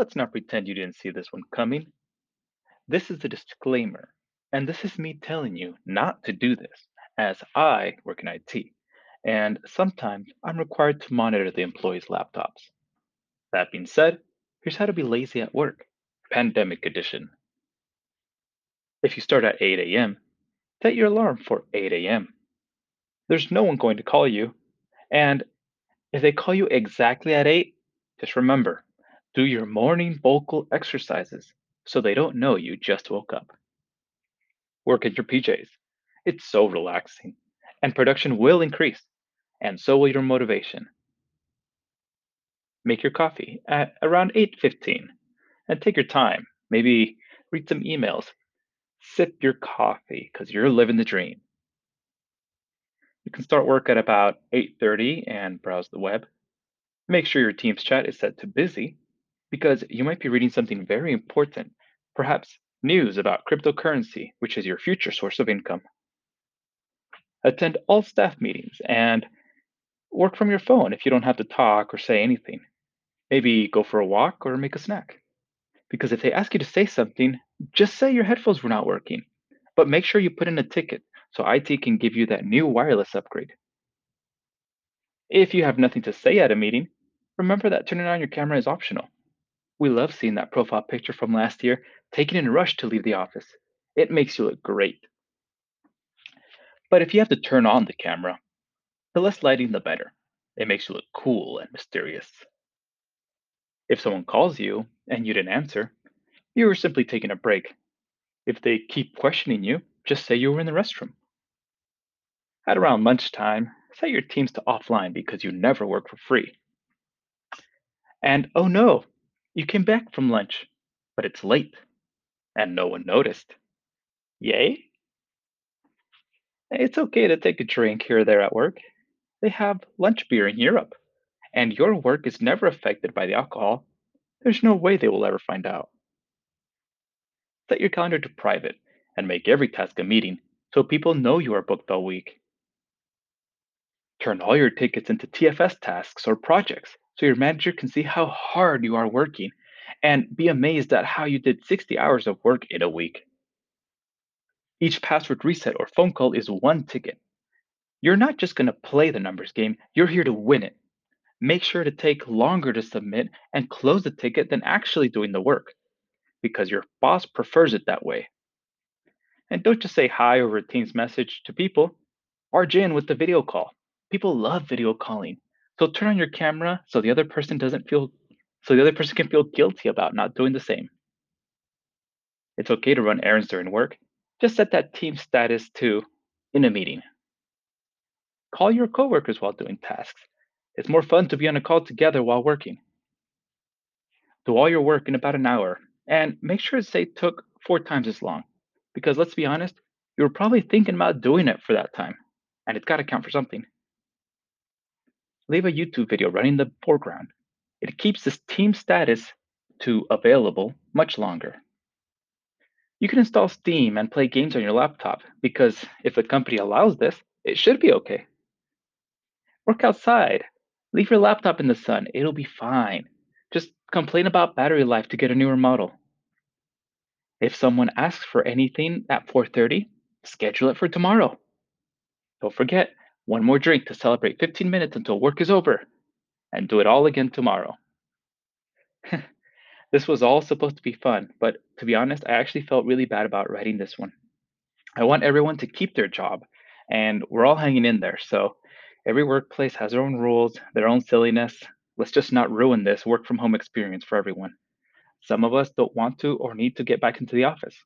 Let's not pretend you didn't see this one coming. This is a disclaimer, and this is me telling you not to do this, as I work in IT, and sometimes I'm required to monitor the employees' laptops. That being said, here's how to be lazy at work, pandemic edition. If you start at 8 a.m., set your alarm for 8 a.m. There's no one going to call you, and if they call you exactly at 8, just remember, do your morning vocal exercises so they don't know you just woke up. Work in your PJs. It's so relaxing, and production will increase, and so will your motivation. Make your coffee at around 8:15 and take your time. Maybe read some emails. Sip your coffee cuz you're living the dream. You can start work at about 8:30 and browse the web. Make sure your Teams chat is set to busy because you might be reading something very important, perhaps news about cryptocurrency, which is your future source of income. Attend all staff meetings and work from your phone if you don't have to talk or say anything. Maybe go for a walk or make a snack. Because if they ask you to say something, just say your headphones were not working. But make sure you put in a ticket so IT can give you that new wireless upgrade. If you have nothing to say at a meeting, remember that turning on your camera is optional. We love seeing that profile picture from last year taken in a rush to leave the office. It makes you look great. But if you have to turn on the camera, the less lighting the better. It makes you look cool and mysterious. If someone calls you and you didn't answer, you were simply taking a break. If they keep questioning you, just say you were in the restroom. At around lunchtime, set your teams to offline because you never work for free. And oh no, you came back from lunch, but it's late and no one noticed. Yay? It's okay to take a drink here or there at work. They have lunch beer in Europe, and your work is never affected by the alcohol. There's no way they will ever find out. Set your calendar to private and make every task a meeting so people know you are booked all week. Turn all your tickets into TFS tasks or projects so your manager can see how hard you are working and be amazed at how you did 60 hours of work in a week. Each password reset or phone call is one ticket. You're not just going to play the numbers game, you're here to win it. Make sure to take longer to submit and close the ticket than actually doing the work because your boss prefers it that way. And don't just say hi over a Teams message to people, RJ in with the video call. People love video calling. So turn on your camera so the other person doesn't feel so the other person can feel guilty about not doing the same. It's okay to run errands during work. Just set that team status to in a meeting. Call your coworkers while doing tasks. It's more fun to be on a call together while working. Do all your work in about an hour and make sure to say took four times as long. Because let's be honest, you were probably thinking about doing it for that time, and it's got to count for something. Leave a YouTube video running in the foreground. It keeps this team status to available much longer. You can install Steam and play games on your laptop because if the company allows this, it should be okay. Work outside. Leave your laptop in the sun. It'll be fine. Just complain about battery life to get a newer model. If someone asks for anything at 4:30, schedule it for tomorrow. Don't forget, one more drink to celebrate 15 minutes until work is over, and do it all again tomorrow. this was all supposed to be fun, but to be honest, I actually felt really bad about writing this one. I want everyone to keep their job, and we're all hanging in there. So every workplace has their own rules, their own silliness. Let's just not ruin this work from home experience for everyone. Some of us don't want to or need to get back into the office.